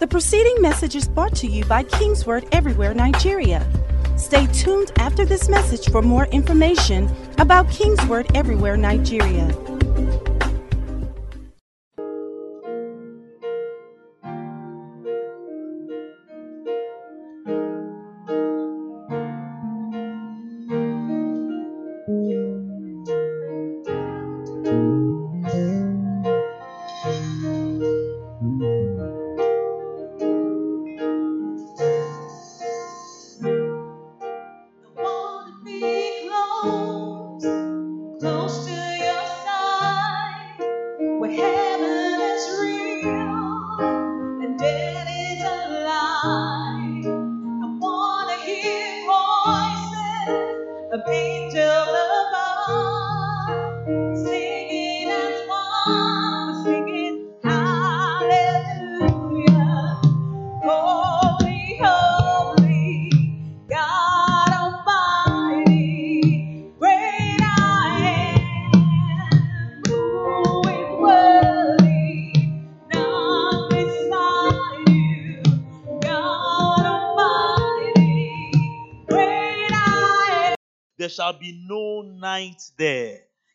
The preceding message is brought to you by Kingsword Everywhere Nigeria. Stay tuned after this message for more information about Kingsword Everywhere Nigeria. Shall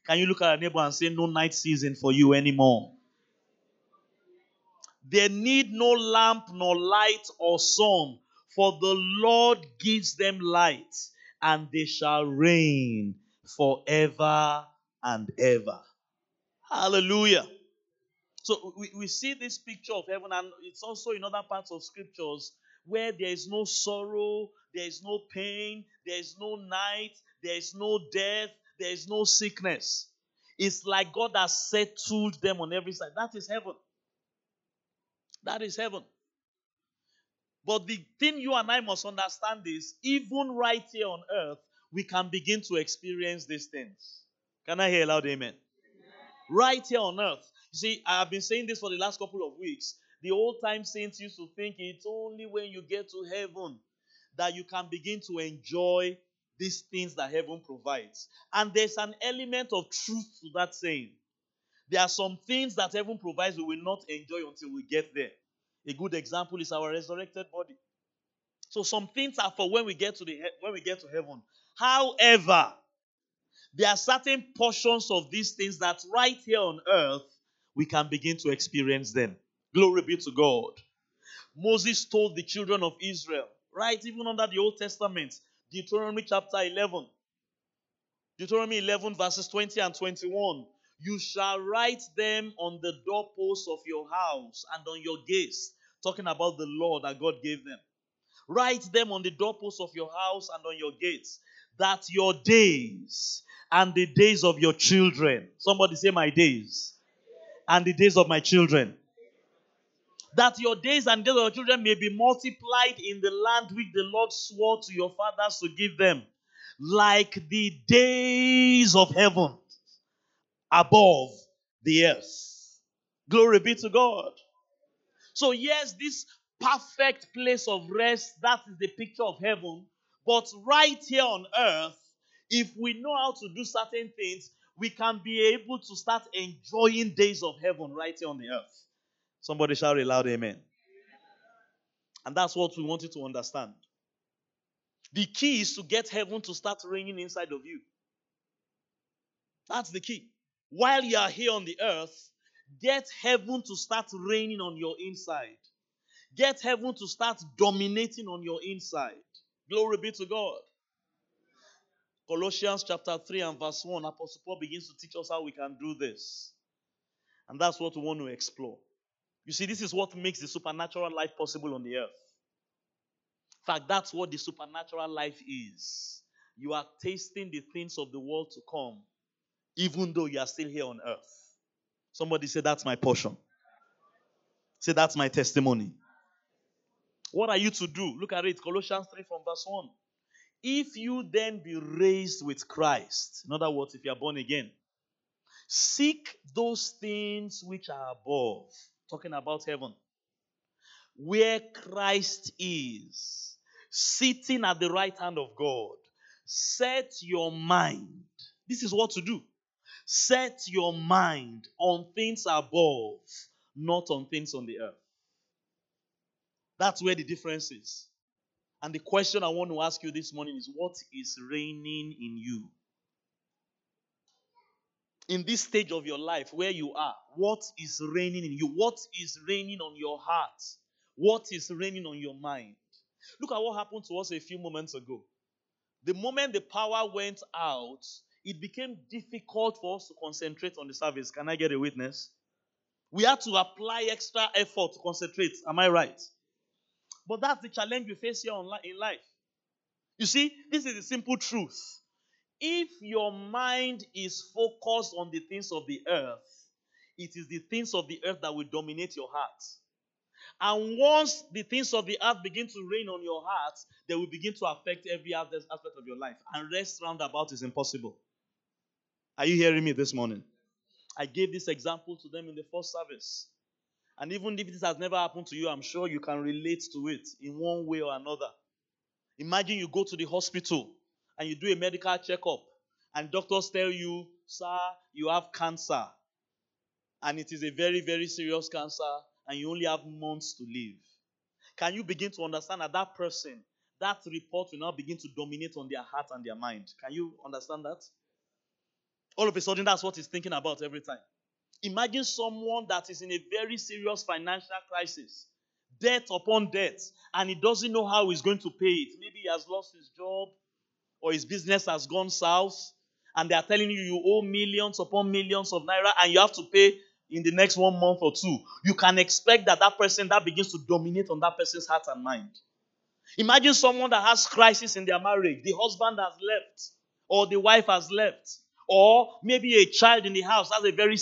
Can you look at a neighbor and say, No night season for you anymore? They need no lamp, nor light, or sun, for the Lord gives them light, and they shall reign forever and ever. Hallelujah. So we, we see this picture of heaven, and it's also in other parts of scriptures where there is no sorrow, there is no pain, there is no night, there is no death, there is no sickness. It's like God has settled them on every side. That is heaven. That is heaven. But the thing you and I must understand is even right here on earth, we can begin to experience these things. Can I hear a loud amen? amen? Right here on earth. You see, I have been saying this for the last couple of weeks. The old time saints used to think it's only when you get to heaven that you can begin to enjoy these things that heaven provides. And there's an element of truth to that saying. There are some things that heaven provides we will not enjoy until we get there. A good example is our resurrected body. So some things are for when we get to the when we get to heaven. However, there are certain portions of these things that right here on earth we can begin to experience them. Glory be to God. Moses told the children of Israel, right even under the Old Testament, Deuteronomy chapter 11. Deuteronomy 11, verses 20 and 21. You shall write them on the doorposts of your house and on your gates, talking about the law that God gave them. Write them on the doorposts of your house and on your gates, that your days and the days of your children, somebody say, My days, and the days of my children, that your days and days of your children may be multiplied in the land which the Lord swore to your fathers to give them, like the days of heaven above the earth. Glory be to God. So, yes, this perfect place of rest, that is the picture of heaven. But right here on earth, if we know how to do certain things, we can be able to start enjoying days of heaven right here on the earth. Somebody shout a loud amen. And that's what we want you to understand. The key is to get heaven to start reigning inside of you. That's the key. While you are here on the earth, get heaven to start reigning on your inside. Get heaven to start dominating on your inside. Glory be to God. Colossians chapter 3 and verse 1, Apostle Paul begins to teach us how we can do this. And that's what we want to explore. You see, this is what makes the supernatural life possible on the earth. In fact, that's what the supernatural life is. You are tasting the things of the world to come, even though you are still here on earth. Somebody say, That's my portion. Say, That's my testimony. What are you to do? Look at it, Colossians 3 from verse 1. If you then be raised with Christ, in other words, if you are born again, seek those things which are above talking about heaven, where Christ is, sitting at the right hand of God. Set your mind. This is what to do. Set your mind on things above, not on things on the earth. That's where the difference is. And the question I want to ask you this morning is what is reigning in you? In this stage of your life where you are, what is reigning in you? What is reigning on your heart? What is reigning on your mind? Look at what happened to us a few moments ago. The moment the power went out, it became difficult for us to concentrate on the service. Can I get a witness? We had to apply extra effort to concentrate. Am I right? But that's the challenge we face here in life. You see, this is the simple truth. If your mind is focused on the things of the earth, it is the things of the earth that will dominate your heart. And once the things of the earth begin to reign on your heart, they will begin to affect every other aspect of your life. And rest roundabout is impossible. Are you hearing me this morning? I gave this example to them in the first service. And even if this has never happened to you, I'm sure you can relate to it in one way or another. Imagine you go to the hospital and you do a medical checkup, and doctors tell you, Sir, you have cancer. And it is a very, very serious cancer, and you only have months to live. Can you begin to understand that that person, that report will now begin to dominate on their heart and their mind? Can you understand that? All of a sudden, that's what he's thinking about every time. Imagine someone that is in a very serious financial crisis, debt upon debt, and he doesn't know how he's going to pay it. Maybe he has lost his job or his business has gone south, and they are telling you you owe millions upon millions of naira and you have to pay in the next one month or two. You can expect that that person that begins to dominate on that person's heart and mind. Imagine someone that has crisis in their marriage. The husband has left, or the wife has left, or maybe a child in the house has a very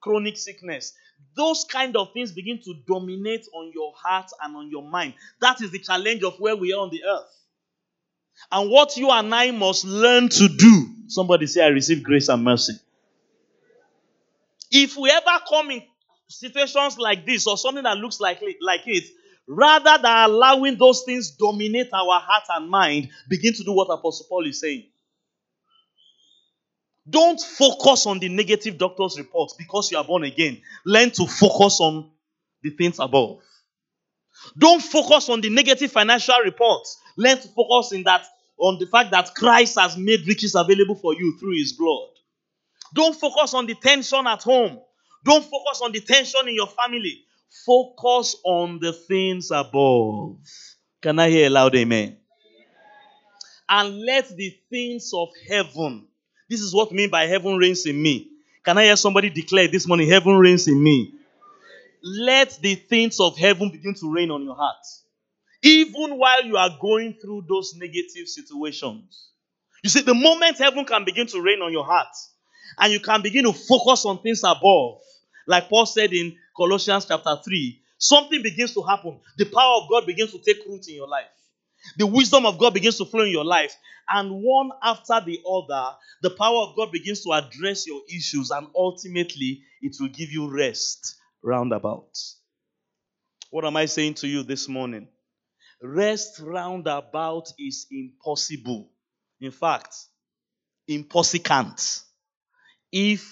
chronic sickness. Those kind of things begin to dominate on your heart and on your mind. That is the challenge of where we are on the earth. And what you and I must learn to do. Somebody say, I receive grace and mercy. If we ever come in situations like this or something that looks like like it, rather than allowing those things dominate our heart and mind, begin to do what Apostle Paul is saying. Don't focus on the negative doctor's report because you are born again. Learn to focus on the things above. Don't focus on the negative financial reports. To focus in that on the fact that Christ has made riches available for you through his blood. Don't focus on the tension at home. Don't focus on the tension in your family. Focus on the things above. Can I hear a loud amen? And let the things of heaven this is what mean by heaven reigns in me. Can I hear somebody declare this morning, heaven reigns in me? Let the things of heaven begin to reign on your heart. Even while you are going through those negative situations. You see, the moment heaven can begin to rain on your heart, and you can begin to focus on things above, like Paul said in Colossians chapter 3, something begins to happen. The power of God begins to take root in your life. The wisdom of God begins to flow in your life. And one after the other, the power of God begins to address your issues, and ultimately, it will give you rest roundabout. What am I saying to you this morning? Rest roundabout is impossible. In fact, impossible if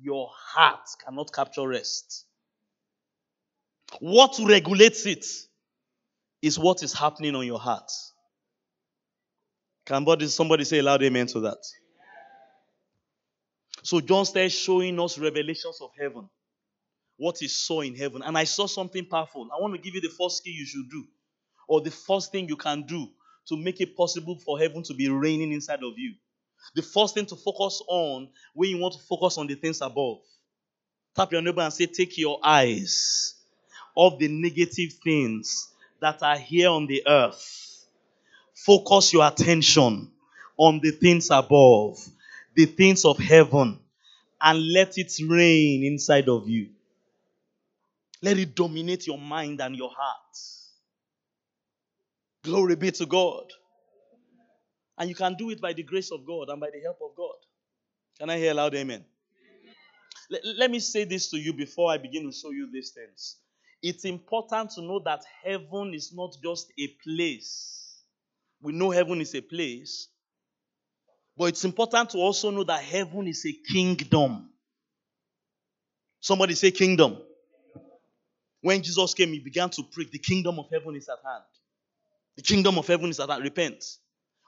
your heart cannot capture rest. What regulates it is what is happening on your heart. Can somebody say a loud amen to that? So John started showing us revelations of heaven, what he saw in heaven. And I saw something powerful. I want to give you the first key you should do, or the first thing you can do to make it possible for heaven to be reigning inside of you. The first thing to focus on when you want to focus on the things above. Tap your neighbor and say, Take your eyes off the negative things that are here on the earth. Focus your attention on the things above, the things of heaven, and let it reign inside of you. Let it dominate your mind and your heart. Glory be to God. And you can do it by the grace of God and by the help of God. Can I hear loud amen? Let, let me say this to you before I begin to show you these things it's important to know that heaven is not just a place. We know heaven is a place, but it's important to also know that heaven is a kingdom. Somebody say kingdom. When Jesus came, he began to preach the kingdom of heaven is at hand. The kingdom of heaven is at hand. Repent.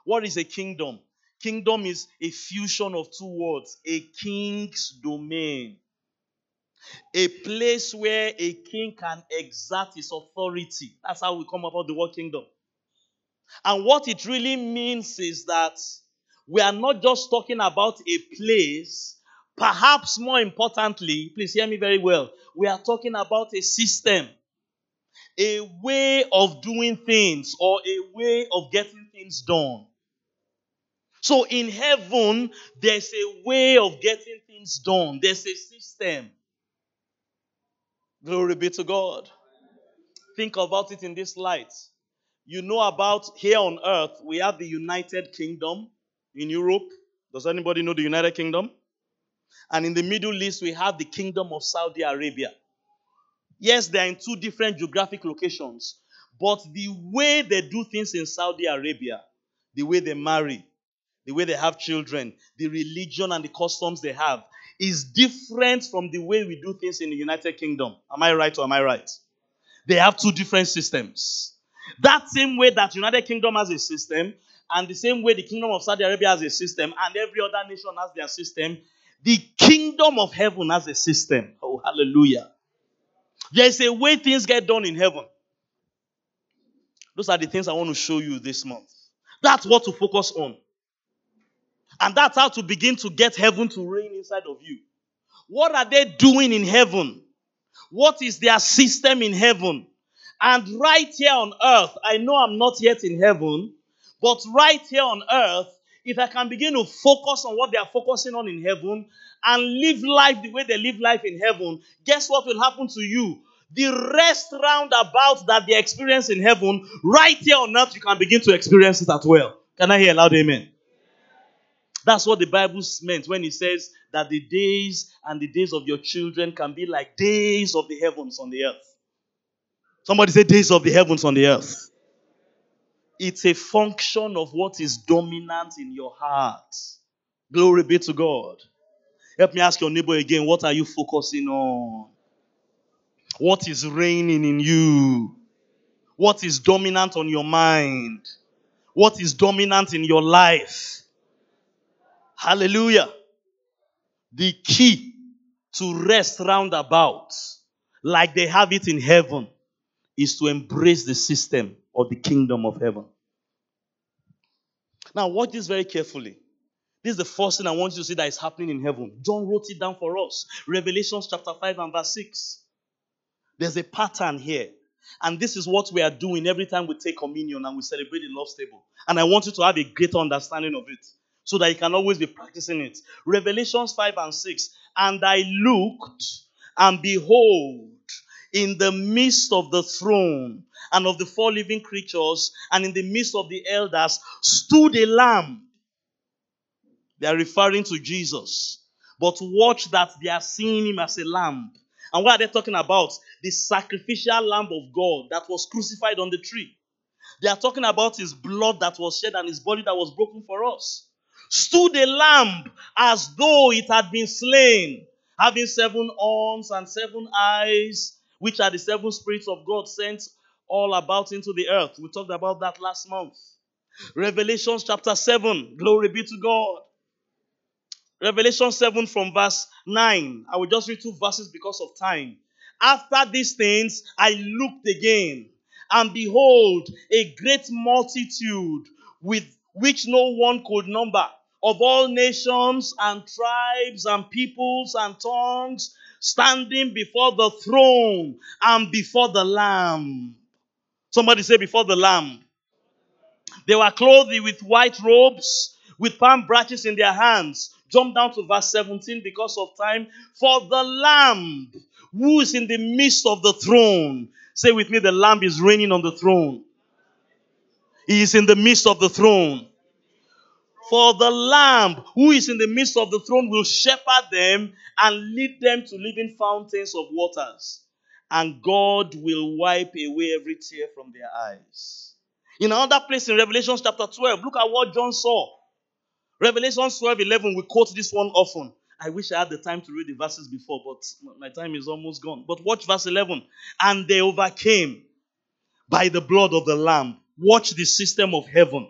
What is a kingdom? Kingdom is a fusion of two words a king's domain. A place where a king can exert his authority. That's how we come about the word kingdom. And what it really means is that we are not just talking about a place, perhaps more importantly, please hear me very well, we are talking about a system, a way of doing things, or a way of getting things done. So in heaven, there's a way of getting things done, there's a system. Glory be to God. Think about it in this light. You know about here on earth, we have the United Kingdom in Europe. Does anybody know the United Kingdom? And in the Middle East, we have the Kingdom of Saudi Arabia. Yes, they are in two different geographic locations, but the way they do things in Saudi Arabia, the way they marry, the way they have children, the religion and the customs they have, is different from the way we do things in the United Kingdom. Am I right or am I right? They have two different systems. That same way that United Kingdom has a system, and the same way the Kingdom of Saudi Arabia has a system, and every other nation has their system, the Kingdom of Heaven has a system. Oh, hallelujah. There's a way things get done in heaven. Those are the things I want to show you this month. That's what to focus on. And that's how to begin to get heaven to reign inside of you. What are they doing in heaven? What is their system in heaven? And right here on earth, I know I'm not yet in heaven, but right here on earth, if I can begin to focus on what they are focusing on in heaven and live life the way they live life in heaven, guess what will happen to you? The rest roundabout that they experience in heaven, right here on earth, you can begin to experience it as well. Can I hear loud amen? That's what the Bible meant when it says that the days and the days of your children can be like days of the heavens on the earth. Somebody say days of the heavens on the earth. It's a function of what is dominant in your heart. Glory be to God. Help me ask your neighbor again what are you focusing on? What is reigning in you? What is dominant on your mind? What is dominant in your life? Hallelujah. The key to rest roundabout, like they have it in heaven, is to embrace the system of the kingdom of heaven. Now, watch this very carefully. This is the first thing I want you to see that is happening in heaven. John wrote it down for us. Revelations chapter 5 and verse 6. There's a pattern here. And this is what we are doing every time we take communion and we celebrate the Lord's table. And I want you to have a greater understanding of it so that you can always be practicing it. Revelations 5 and 6. And I looked, and behold, in the midst of the throne and of the four living creatures, and in the midst of the elders, stood a lamb. They are referring to Jesus. But watch that they are seeing him as a lamb. And what are they talking about? The sacrificial lamb of God that was crucified on the tree. They are talking about his blood that was shed and his body that was broken for us. Stood a lamb as though it had been slain, having seven horns and seven eyes, which are the seven spirits of God sent all about into the earth. We talked about that last month. Revelation chapter 7. Glory be to God. Revelation 7 from verse 9. I will just read two verses because of time. After these things, I looked again, and behold, a great multitude with which no one could number, of all nations and tribes and peoples and tongues, standing before the throne and before the Lamb. Somebody say, before the Lamb. They were clothed with white robes, with palm branches in their hands. Jump down to verse 17 because of time. For the Lamb who is in the midst of the throne. Say with me, the Lamb is reigning on the throne. He is in the midst of the throne. For the Lamb who is in the midst of the throne will shepherd them and lead them to living fountains of waters. And God will wipe away every tear from their eyes. In another place in Revelation chapter 12, look at what John saw. Revelation 12 11, we quote this one often. I wish I had the time to read the verses before, but my time is almost gone. But watch verse 11. And they overcame by the blood of the Lamb. Watch the system of heaven.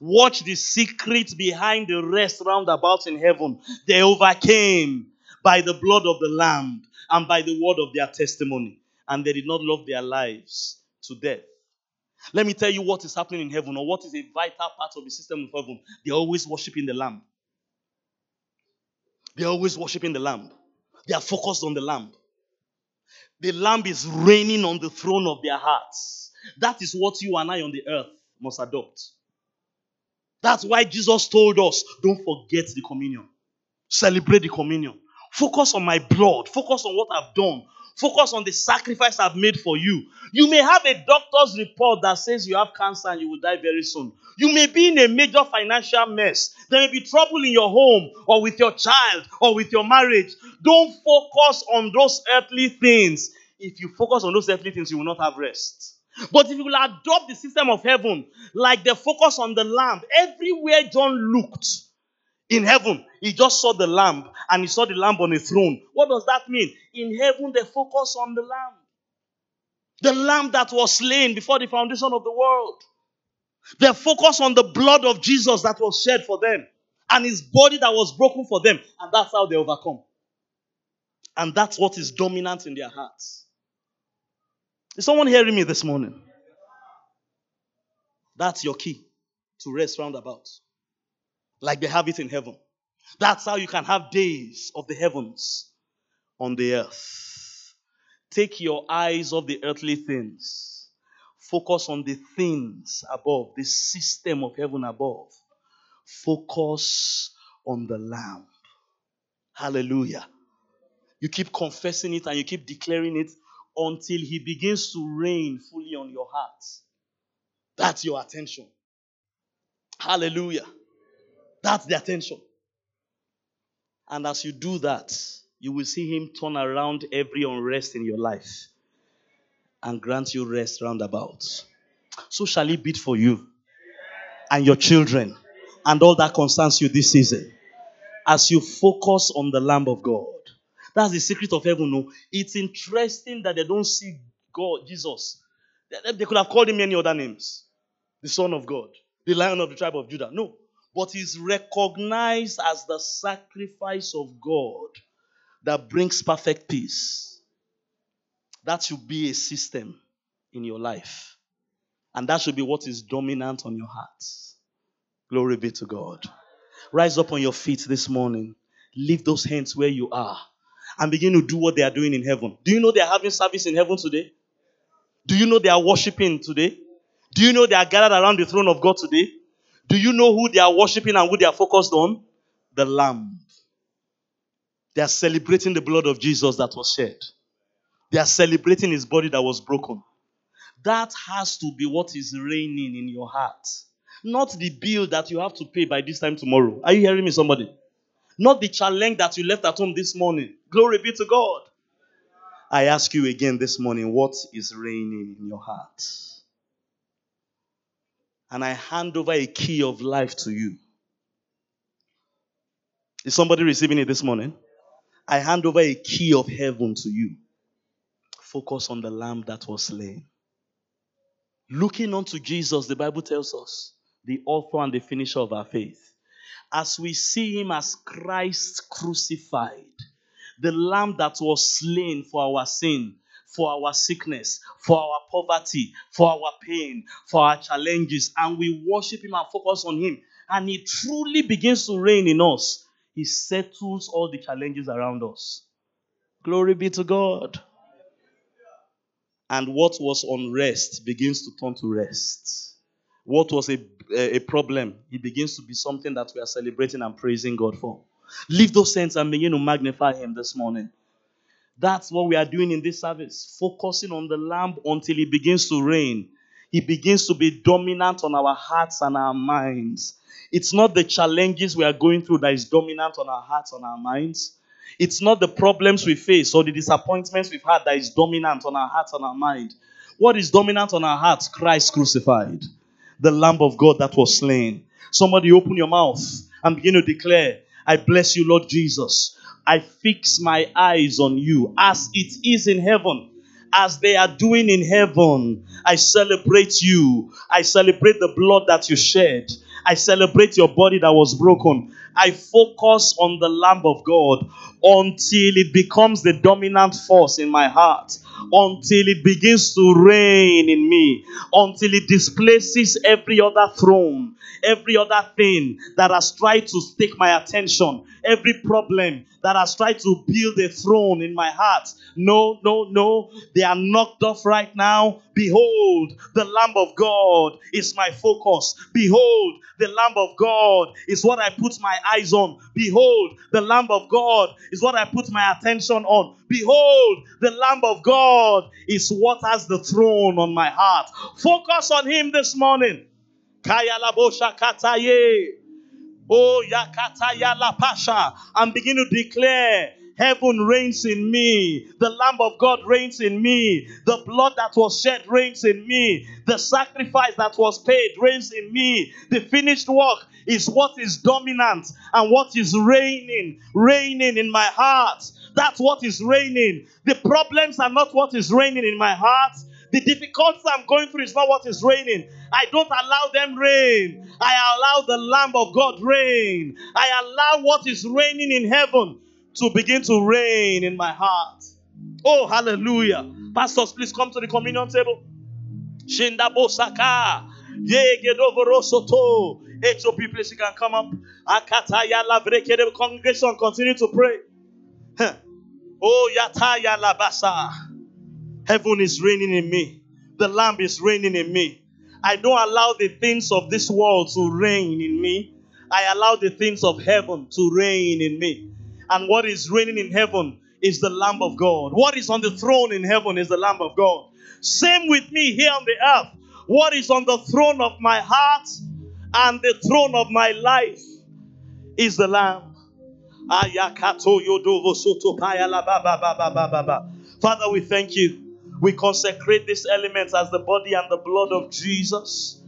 Watch the secret behind the rest round about in heaven. They overcame by the blood of the Lamb and by the word of their testimony. And they did not love their lives to death. Let me tell you what is happening in heaven or what is a vital part of the system of heaven. They're always worshiping the Lamb. They're always worshiping the Lamb. They are focused on the Lamb. The Lamb is reigning on the throne of their hearts. That is what you and I on the earth must adopt. That's why Jesus told us don't forget the communion, celebrate the communion. Focus on my blood, focus on what I've done, Focus on the sacrifice I've made for you. You may have a doctor's report that says you have cancer and you will die very soon. You may be in a major financial mess. There may be trouble in your home or with your child or with your marriage. Don't focus on those earthly things. If you focus on those earthly things, you will not have rest. But if you will adopt the system of heaven, like the focus on the lamb, everywhere John looked, in heaven, he just saw the lamb and he saw the lamb on a throne. What does that mean? In heaven, they focus on the lamb. The lamb that was slain before the foundation of the world. They focus on the blood of Jesus that was shed for them and his body that was broken for them. And that's how they overcome. And that's what is dominant in their hearts. Is someone hearing me this morning? That's your key to rest roundabout like they have it in heaven. That's how you can have days of the heavens on the earth. Take your eyes off the earthly things. Focus on the things above, the system of heaven above. Focus on the Lamb. Hallelujah. You keep confessing it and you keep declaring it until He begins to reign fully on your heart. That's your attention. Hallelujah. That's the attention. And as you do that, you will see Him turn around every unrest in your life and grant you rest roundabout. So shall He be for you and your children and all that concerns you this season as you focus on the Lamb of God. That's the secret of heaven. No, it's interesting that they don't see God, Jesus. They could have called him many other names. The Son of God, the Lion of the tribe of Judah. No, but is recognized as the sacrifice of God that brings perfect peace. That should be a system in your life. And that should be what is dominant on your heart. Glory be to God. Rise up on your feet this morning. Leave those hands where you are and begin to do what they are doing in heaven. Do you know they are having service in heaven today? Do you know they are worshiping today? Do you know they are gathered around the throne of God today? Do you know who they are worshiping and who they are focused on? The Lamb. They are celebrating the blood of Jesus that was shed. They are celebrating his body that was broken. That has to be what is reigning in your heart. Not the bill that you have to pay by this time tomorrow. Are you hearing me, somebody? Not the challenge that you left at home this morning. Glory be to God. I ask you again this morning, what is reigning in your heart? and I hand over a key of life to you. Is somebody receiving it this morning? I hand over a key of heaven to you. Focus on the lamb that was slain. Looking unto Jesus, the Bible tells us, the author and the finisher of our faith. As we see him as Christ crucified, the lamb that was slain for our sin, for our sickness, for our poverty, for our pain, for our challenges, and we worship Him and focus on Him, and He truly begins to reign in us, He settles all the challenges around us. Glory be to God. And what was unrest begins to turn to rest. What was a, a problem, it begins to be something that we are celebrating and praising God for. Leave those sense and begin to magnify Him this morning. That's what we are doing in this service, focusing on the Lamb until He begins to reign. He begins to be dominant on our hearts and our minds. It's not the challenges we are going through that is dominant on our hearts and our minds. It's not the problems we face or the disappointments we've had that is dominant on our hearts and our mind. What is dominant on our hearts? Christ crucified, the Lamb of God that was slain. Somebody open your mouth and begin to declare, I bless you, Lord Jesus. I fix my eyes on you as it is in heaven as they are doing in heaven. I celebrate you. I celebrate the blood that you shed. I celebrate your body that was broken. I focus on the Lamb of God until it becomes the dominant force in my heart, until it begins to reign in me, until it displaces every other throne, every other thing that has tried to take my attention, every problem that has tried to build a throne in my heart. No, no, no. They are knocked off right now. Behold, the Lamb of God is my focus. Behold, the Lamb of God is what I put my eyes on. Behold, the Lamb of God is what I put my attention on. Behold, the Lamb of God is what has the throne on my heart. Focus on Him this morning. Kaya kataye. Oh, Yakata ya la Pasha. And begin to declare Heaven reigns in me. The Lamb of God reigns in me. The blood that was shed reigns in me. The sacrifice that was paid reigns in me. The finished work is what is dominant and what is reigning, reigning in my heart. That's what is reigning. The problems are not what is reigning in my heart. The difficulties I'm going through is not what is reigning. I don't allow them reign. I allow the Lamb of God reign. I allow what is reigning in heaven to begin to reign in my heart. Oh, hallelujah. Pastors, please come to the communion table. Shinda Bosaka. Yegedovorosoto. HOP, please, you can come up. Akataya Lavrekede. Congregation, continue to pray. Oh, Yataya Labasa. Heaven is reigning in me. The Lamb is reigning in me. I don't allow the things of this world to reign in me. I allow the things of heaven to reign in me. And what is reigning in heaven is the Lamb of God. What is on the throne in heaven is the Lamb of God. Same with me here on the earth. What is on the throne of my heart and the throne of my life is the Lamb. Father, we thank you. We consecrate these elements as the body and the blood of Jesus.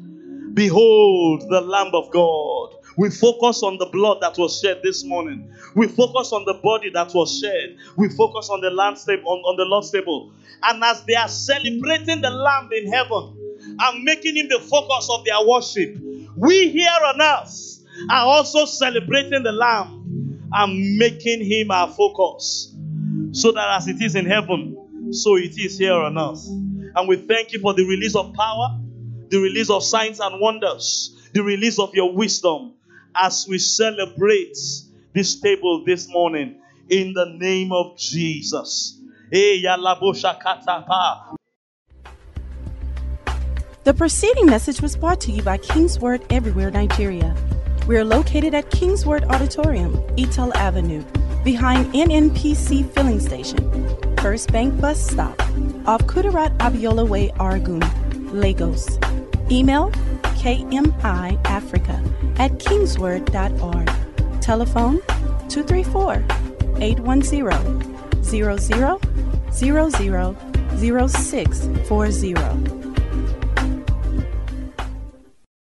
Behold the Lamb of God. We focus on the blood that was shed this morning. We focus on the body that was shed. We focus on the Lamb's table, on, on the Lord's table. And as they are celebrating the Lamb in heaven and making him the focus of their worship, we here on earth are also celebrating the Lamb and making him our focus. So that as it is in heaven, so it is here on earth. And we thank you for the release of power, the release of signs and wonders, the release of your wisdom as we celebrate this table this morning in the name of Jesus. Eh, the preceding message was brought to you by Kingsword Everywhere Nigeria. We are located at Kingsword Auditorium, Etel Avenue, behind NNPC Filling Station, First Bank Bus Stop, off Kudirat Abiola Way, Oregun, Lagos. Email kmiafrica at kingsword.org. Telephone 234 810 0000 0640.